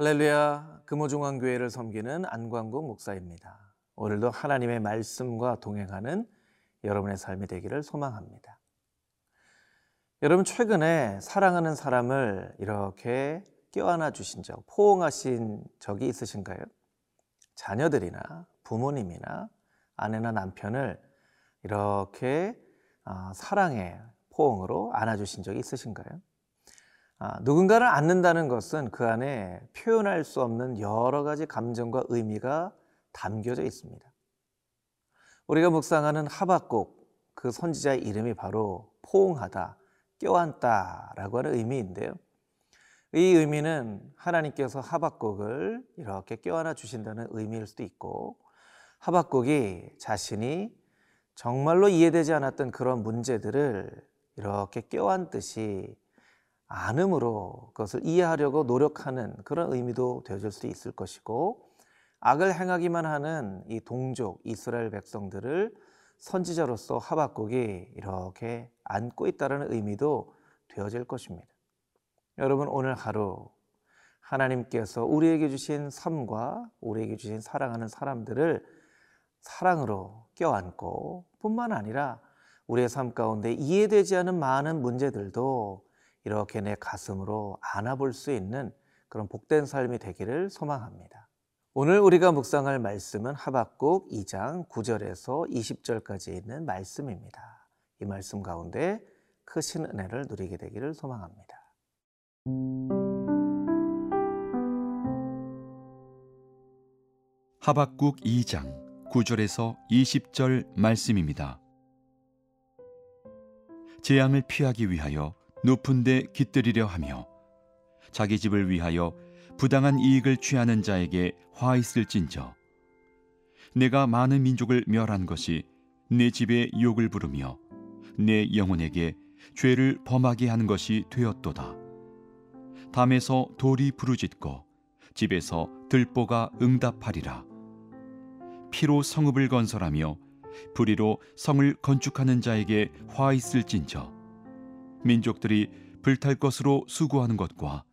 할렐루야 금호중앙교회를 섬기는 안광국 목사입니다. 오늘도 하나님의 말씀과 동행하는 여러분의 삶이 되기를 소망합니다. 여러분 최근에 사랑하는 사람을 이렇게 껴안아 주신 적, 포옹하신 적이 있으신가요? 자녀들이나 부모님이나 아내나 남편을 이렇게 아, 사랑의 포옹으로 안아주신 적이 있으신가요? 아, 누군가를 안는다는 것은 그 안에 표현할 수 없는 여러 가지 감정과 의미가 담겨져 있습니다. 우리가 묵상하는 하박국 그 선지자의 이름이 바로 포옹하다, 껴안다라고 하는 의미인데요. 이 의미는 하나님께서 하박국을 이렇게 껴안아 주신다는 의미일 수도 있고 하박국이 자신이 정말로 이해되지 않았던 그런 문제들을 이렇게 껴안듯이 안음으로 그것을 이해하려고 노력하는 그런 의미도 되어질 수 있을 것이고 악을 행하기만 하는 이 동족 이스라엘 백성들을 선지자로서 하박국이 이렇게 안고 있다는 의미도 되어질 것입니다. 여러분 오늘 하루 하나님께서 우리에게 주신 삶과 우리에게 주신 사랑하는 사람들을 사랑으로 껴안고 뿐만 아니라 우리의 삶 가운데 이해되지 않은 많은 문제들도 이렇게 내 가슴으로 안아볼 수 있는 그런 복된 삶이 되기를 소망합니다. 오늘 우리가 묵상할 말씀은 하박국 2장 9절에서 20절까지 있는 말씀입니다. 이 말씀 가운데 크신 은혜를 누리게 되기를 소망합니다. 하박국 2장 9절에서 20절 말씀입니다. 재앙을 피하기 위하여 높은 데 깃들이려 하며 자기 집을 위하여 부당한 이익을 취하는 자에게 화 있을진저. 내가 많은 민족을 멸한 것이 내 집에 욕을 부르며 내 영혼에게 죄를 범하게 하는 것이 되었도다. 담에서 돌이 부르짖고 집에서 들보가 응답하리라. 피로 성읍을 건설하며 불의로 성을 건축하는 자에게 화 있을진저 민족들이 불탈 것으로 수고하는 것과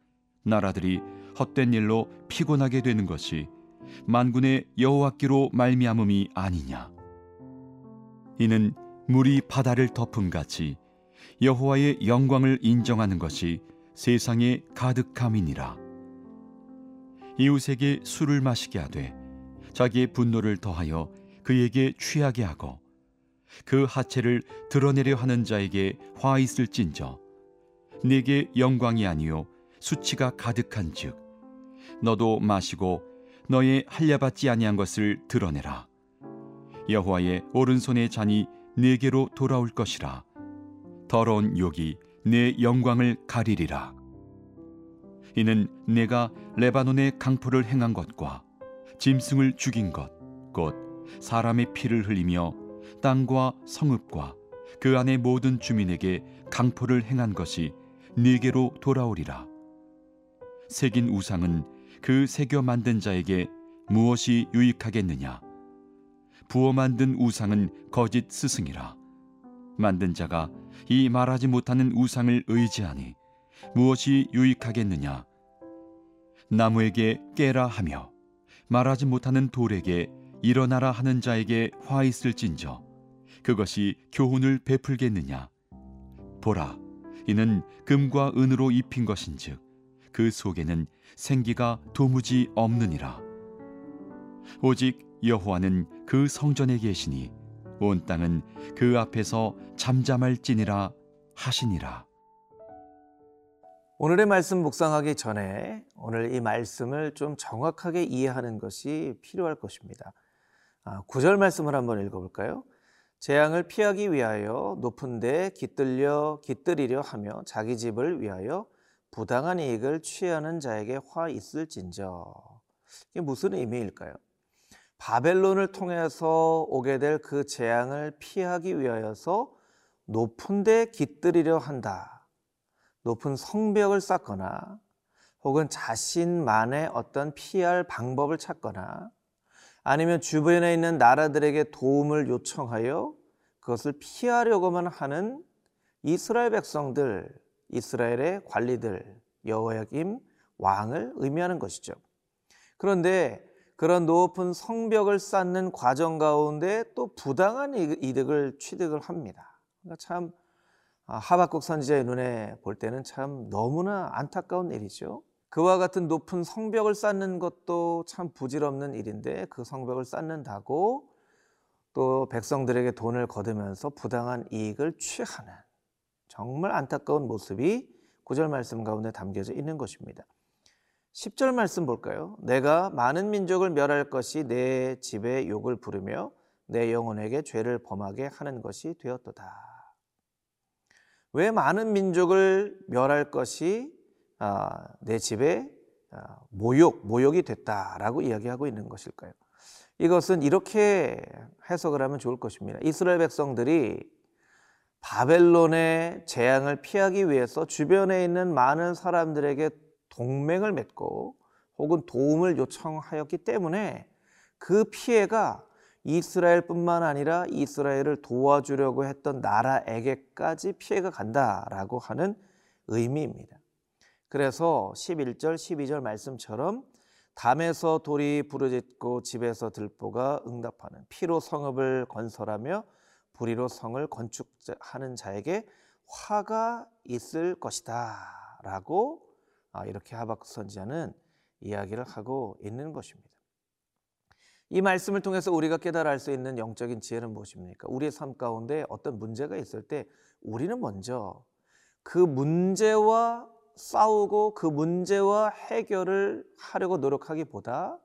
나라들이 헛된 일로 피곤하게 되는 것이 만군의 여호와께로 말미암음이 아니냐. 이는 물이 바다를 덮음 같이 여호와의 영광을 인정하는 것이 세상에 가득함이니라. 이웃에게 술을 마시게 하되 자기의 분노를 더하여 그에게 취하게 하고 그 하체를 드러내려 하는 자에게 화 있을진저 네게 영광이 아니요 수치가 가득한즉 너도 마시고 너의 할례받지 아니한 것을 드러내라. 여호와의 오른손의 잔이 네게로 돌아올 것이라. 더러운 욕이 내 영광을 가리리라. 이는 내가 레바논의 강포를 행한 것과 짐승을 죽인 것 곧 사람의 피를 흘리며 땅과 성읍과 그 안의 모든 주민에게 강포를 행한 것이 네게로 돌아오리라. 새긴 우상은 그 새겨 만든 자에게 무엇이 유익하겠느냐? 부어 만든 우상은 거짓 스승이라. 만든 자가 이 말하지 못하는 우상을 의지하니 무엇이 유익하겠느냐? 나무에게 깨라 하며 말하지 못하는 돌에게 일어나라 하는 자에게 화 있을진저 그것이 교훈을 베풀겠느냐 보라 이는 금과 은으로 입힌 것인즉 그 속에는 생기가 도무지 없느니라 오직 여호와는 그 성전에 계시니 온 땅은 그 앞에서 잠잠할지니라 하시니라 오늘의 말씀 묵상하기 전에 오늘 이 말씀을 좀 정확하게 이해하는 것이 필요할 것입니다. 아, 구절 말씀을 한번 읽어볼까요? 재앙을 피하기 위하여 높은 데 깃들려 깃들이려 하며 자기 집을 위하여 부당한 이익을 취하는 자에게 화 있을진저. 이게 무슨 의미일까요? 바벨론을 통해서 오게 될 그 재앙을 피하기 위하여서 높은 데 깃들이려 한다. 높은 성벽을 쌓거나 혹은 자신만의 어떤 피할 방법을 찾거나 아니면 주변에 있는 나라들에게 도움을 요청하여 그것을 피하려고만 하는 이스라엘 백성들, 이스라엘의 관리들, 여호야김 왕을 의미하는 것이죠. 그런데 그런 높은 성벽을 쌓는 과정 가운데 또 부당한 이득을 취득을 합니다. 그러니까 참 아, 하박국 선지자의 눈에 볼 때는 참 너무나 안타까운 일이죠. 그와 같은 높은 성벽을 쌓는 것도 참 부질없는 일인데 그 성벽을 쌓는다고 또 백성들에게 돈을 거두면서 부당한 이익을 취하는 정말 안타까운 모습이 구절 말씀 가운데 담겨져 있는 것입니다. 10절 말씀 볼까요? 내가 많은 민족을 멸할 것이 내 집에 욕을 부르며 내 영혼에게 죄를 범하게 하는 것이 되었도다. 왜 많은 민족을 멸할 것이 아, 내 집에 아, 모욕, 모욕이 됐다라고 이야기하고 있는 것일까요? 이것은 이렇게 해석을 하면 좋을 것입니다. 이스라엘 백성들이 바벨론의 재앙을 피하기 위해서 주변에 있는 많은 사람들에게 동맹을 맺고 혹은 도움을 요청하였기 때문에 그 피해가 이스라엘뿐만 아니라 이스라엘을 도와주려고 했던 나라에게까지 피해가 간다라고 하는 의미입니다. 그래서 11절, 12절 말씀처럼 담에서 돌이 부르짖고 집에서 들보가 응답하는 피로 성읍을 건설하며 불의로 성을 건축하는 자에게 화가 있을 것이다 라고 아, 이렇게 하박국 선지자는 이야기를 하고 있는 것입니다. 이 말씀을 통해서 우리가 깨달아 알수 있는 영적인 지혜는 무엇입니까? 우리의 삶 가운데 어떤 문제가 있을 때 우리는 먼저 그 문제와 싸우고 그 문제와 해결을 하려고 노력하기보다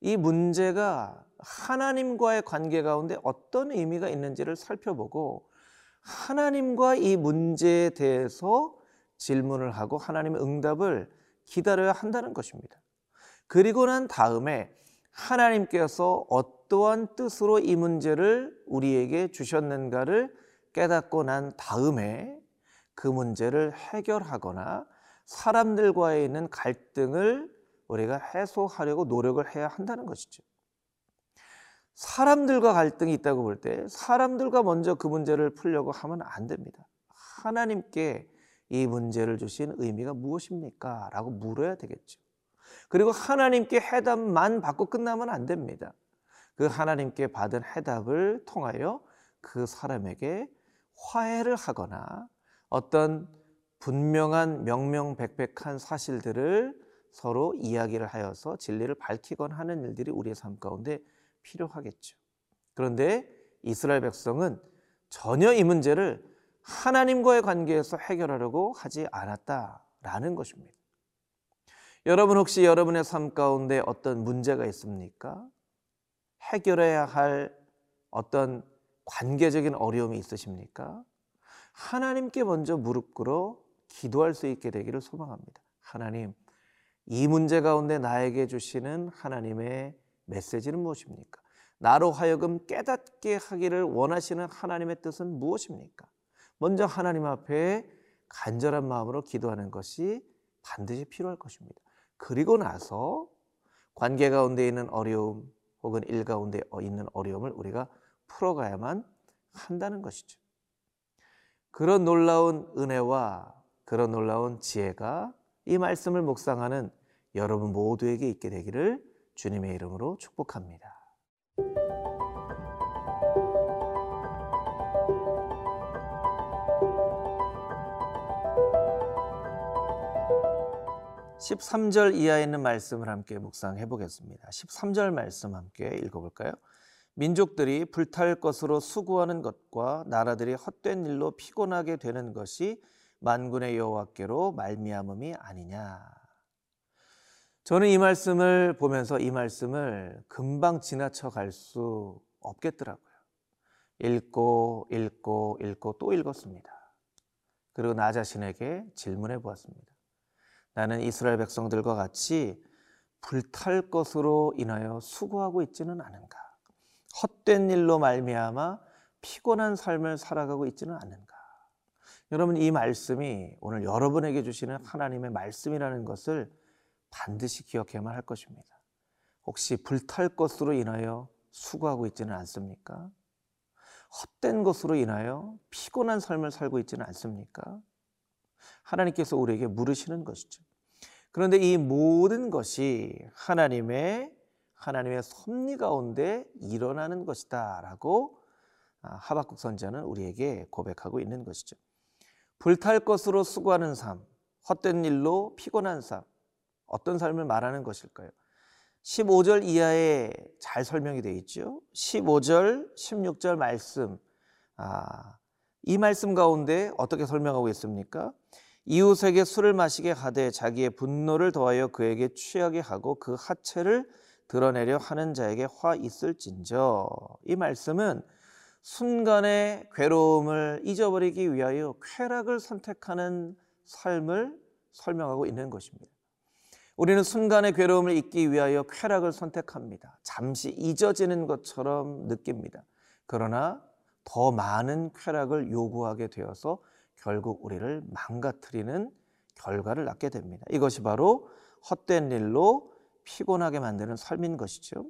이 문제가 하나님과의 관계 가운데 어떤 의미가 있는지를 살펴보고 하나님과 이 문제에 대해서 질문을 하고 하나님의 응답을 기다려야 한다는 것입니다. 그리고 난 다음에 하나님께서 어떠한 뜻으로 이 문제를 우리에게 주셨는가를 깨닫고 난 다음에 그 문제를 해결하거나 사람들과의 있는 갈등을 우리가 해소하려고 노력을 해야 한다는 것이죠. 사람들과 갈등이 있다고 볼 때 사람들과 먼저 그 문제를 풀려고 하면 안 됩니다. 하나님께 이 문제를 주신 의미가 무엇입니까? 라고 물어야 되겠죠. 그리고 하나님께 해답만 받고 끝나면 안 됩니다. 그 하나님께 받은 해답을 통하여 그 사람에게 화해를 하거나 어떤 분명한 명명백백한 사실들을 서로 이야기를 하여서 진리를 밝히곤 하는 일들이 우리의 삶 가운데 필요하겠죠. 그런데 이스라엘 백성은 전혀 이 문제를 하나님과의 관계에서 해결하려고 하지 않았다라는 것입니다. 여러분 혹시 여러분의 삶 가운데 어떤 문제가 있습니까? 해결해야 할 어떤 관계적인 어려움이 있으십니까? 하나님께 먼저 무릎 꿇어 기도할 수 있게 되기를 소망합니다. 하나님, 이 문제 가운데 나에게 주시는 하나님의 메시지는 무엇입니까? 나로 하여금 깨닫게 하기를 원하시는 하나님의 뜻은 무엇입니까? 먼저 하나님 앞에 간절한 마음으로 기도하는 것이 반드시 필요할 것입니다. 그리고 나서 관계 가운데 있는 어려움 혹은 일 가운데 있는 어려움을 우리가 풀어가야만 한다는 것이죠. 그런 놀라운 은혜와 그런 놀라운 지혜가 이 말씀을 묵상하는 여러분 모두에게 있게 되기를 주님의 이름으로 축복합니다. 13절 이하에 있는 말씀을 함께 묵상해 보겠습니다. 13절 말씀 함께 읽어볼까요? 민족들이 불탈 것으로 수고하는 것과 나라들이 헛된 일로 피곤하게 되는 것이 만군의 여호와께로 말미암음이 아니냐. 저는 이 말씀을 보면서 이 말씀을 금방 지나쳐 갈 수 없겠더라고요. 읽고 읽고 읽고 또 읽었습니다. 그리고 나 자신에게 질문해 보았습니다. 나는 이스라엘 백성들과 같이 불탈 것으로 인하여 수고하고 있지는 않은가? 헛된 일로 말미암아 피곤한 삶을 살아가고 있지는 않는가? 여러분 이 말씀이 오늘 여러분에게 주시는 하나님의 말씀이라는 것을 반드시 기억해야만 할 것입니다. 혹시 불탈 것으로 인하여 수고하고 있지는 않습니까? 헛된 것으로 인하여 피곤한 삶을 살고 있지는 않습니까? 하나님께서 우리에게 물으시는 것이죠. 그런데 이 모든 것이 하나님의 하나님의 섭리 가운데 일어나는 것이다라고 아, 하박국 선지자는 우리에게 고백하고 있는 것이죠. 불탈 것으로 수고하는 삶, 헛된 일로 피곤한 삶, 어떤 삶을 말하는 것일까요? 15절 이하에 잘 설명이 되어 있죠. 15절, 16절 말씀. 아, 이 말씀 가운데 어떻게 설명하고 있습니까? 이웃에게 술을 마시게 하되 자기의 분노를 더하여 그에게 취하게 하고 그 하체를 드러내려 하는 자에게 화 있을진저. 이 말씀은 순간의 괴로움을 잊어버리기 위하여 쾌락을 선택하는 삶을 설명하고 있는 것입니다. 우리는 순간의 괴로움을 잊기 위하여 쾌락을 선택합니다. 잠시 잊어지는 것처럼 느낍니다. 그러나 더 많은 쾌락을 요구하게 되어서 결국 우리를 망가뜨리는 결과를 낳게 됩니다. 이것이 바로 헛된 일로 피곤하게 만드는 삶인 것이죠.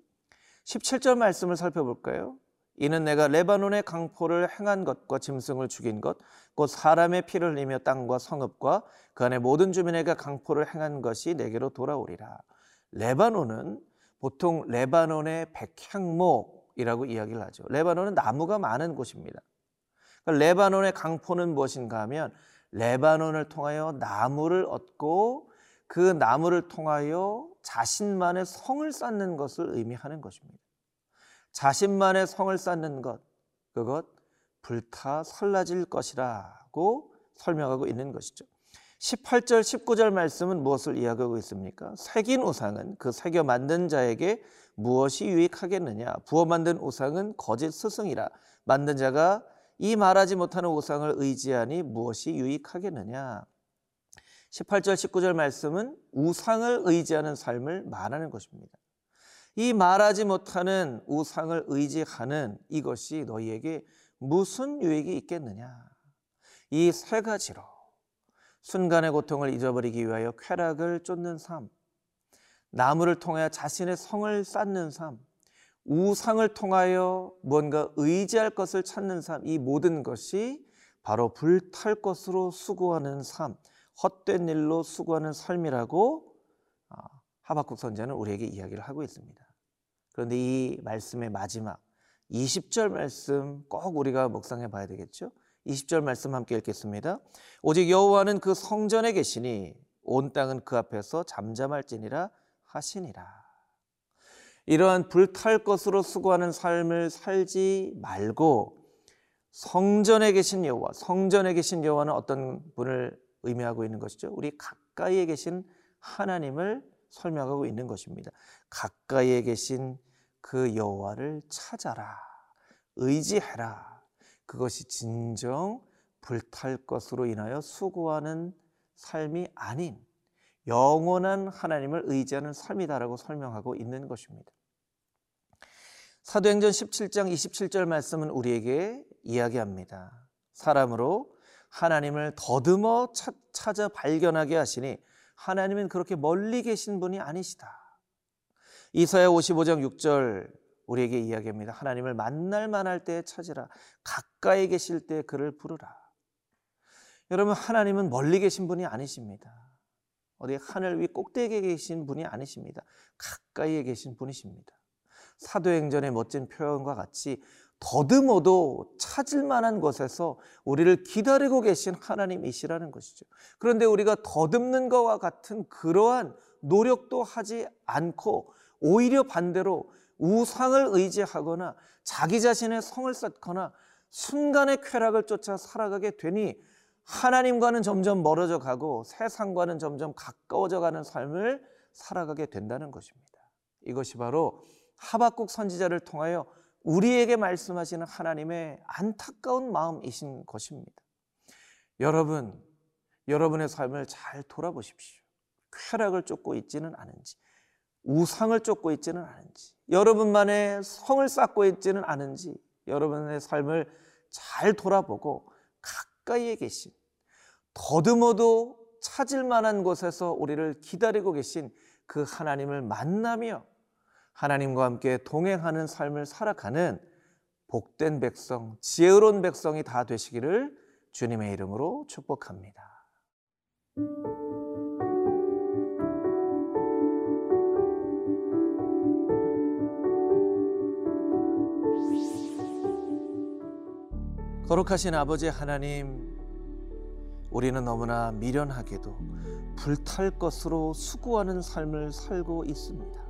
17절 말씀을 살펴볼까요? 이는 내가 레바논의 강포를 행한 것과 짐승을 죽인 것, 곧 사람의 피를 흘리며 땅과 성읍과 그 안에 모든 주민에게 강포를 행한 것이 내게로 돌아오리라. 레바논은 보통 레바논의 백향목이라고 이야기를 하죠. 레바논은 나무가 많은 곳입니다. 그러니까 레바논의 강포는 무엇인가 하면 레바논을 통하여 나무를 얻고 그 나무를 통하여 자신만의 성을 쌓는 것을 의미하는 것입니다. 자신만의 성을 쌓는 것, 그것 불타 살라질 것이라고 설명하고 있는 것이죠. 18절, 19절 말씀은 무엇을 이야기하고 있습니까? 새긴 우상은 그 새겨 만든 자에게 무엇이 유익하겠느냐? 부어 만든 우상은 거짓 스승이라 만든 자가 이 말하지 못하는 우상을 의지하니 무엇이 유익하겠느냐? 18절, 19절 말씀은 우상을 의지하는 삶을 말하는 것입니다. 이 말하지 못하는 우상을 의지하는 이것이 너희에게 무슨 유익이 있겠느냐? 이 세 가지로 순간의 고통을 잊어버리기 위하여 쾌락을 쫓는 삶, 나무를 통하여 자신의 성을 쌓는 삶, 우상을 통하여 뭔가 의지할 것을 찾는 삶, 이 모든 것이 바로 불탈 것으로 수고하는 삶, 헛된 일로 수고하는 삶이라고 아, 하박국 선지자는 우리에게 이야기를 하고 있습니다. 그런데 이 말씀의 마지막 20절 말씀 꼭 우리가 묵상해 봐야 되겠죠? 20절 말씀 함께 읽겠습니다. 오직 여호와는 그 성전에 계시니 온 땅은 그 앞에서 잠잠할지니라 하시니라. 이러한 불탈 것으로 수고하는 삶을 살지 말고 성전에 계신 여호와, 성전에 계신 여호와는 어떤 분을 의미하고 있는 것이죠? 우리 가까이에 계신 하나님을 설명하고 있는 것입니다. 가까이에 계신 그 여호와를 찾아라. 의지해라. 그것이 진정 불탈 것으로 인하여 수고하는 삶이 아닌 영원한 하나님을 의지하는 삶이다라고 설명하고 있는 것입니다. 사도행전 17장 27절 말씀은 우리에게 이야기합니다. 사람으로 하나님을 더듬어 찾아 발견하게 하시니 하나님은 그렇게 멀리 계신 분이 아니시다. 이사야 55장 6절 우리에게 이야기합니다. 하나님을 만날 만할 때 찾으라. 가까이 계실 때 그를 부르라. 여러분 하나님은 멀리 계신 분이 아니십니다. 어디 하늘 위 꼭대기에 계신 분이 아니십니다. 가까이에 계신 분이십니다. 사도행전의 멋진 표현과 같이 더듬어도 찾을 만한 곳에서 우리를 기다리고 계신 하나님이시라는 것이죠. 그런데 우리가 더듬는 것과 같은 그러한 노력도 하지 않고 오히려 반대로 우상을 의지하거나 자기 자신의 성을 쌓거나 순간의 쾌락을 쫓아 살아가게 되니 하나님과는 점점 멀어져 가고 세상과는 점점 가까워져 가는 삶을 살아가게 된다는 것입니다. 이것이 바로 하박국 선지자를 통하여 우리에게 말씀하시는 하나님의 안타까운 마음이신 것입니다. 여러분, 여러분의 삶을 잘 돌아보십시오. 쾌락을 쫓고 있지는 않은지, 우상을 쫓고 있지는 않은지, 여러분만의 성을 쌓고 있지는 않은지, 여러분의 삶을 잘 돌아보고 가까이에 계신, 더듬어도 찾을 만한 곳에서 우리를 기다리고 계신 그 하나님을 만나며 하나님과 함께 동행하는 삶을 살아가는 복된 백성, 지혜로운 백성이 다 되시기를 주님의 이름으로 축복합니다. 거룩하신 아버지 하나님, 우리는 너무나 미련하게도 불탈 것으로 수고하는 삶을 살고 있습니다.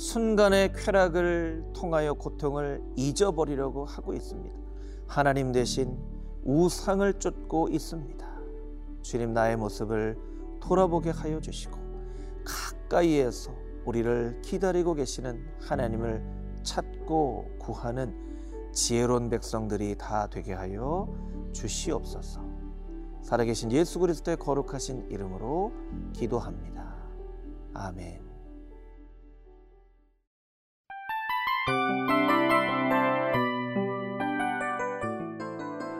순간의 쾌락을 통하여 고통을 잊어버리려고 하고 있습니다. 하나님 대신 우상을 쫓고 있습니다. 주님 나의 모습을 돌아보게 하여 주시고 가까이에서 우리를 기다리고 계시는 하나님을 찾고 구하는 지혜로운 백성들이 다 되게 하여 주시옵소서. 살아계신 예수 그리스도의 거룩하신 이름으로 기도합니다. 아멘.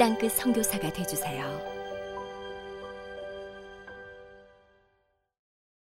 땅끝 선교사가 되주세요.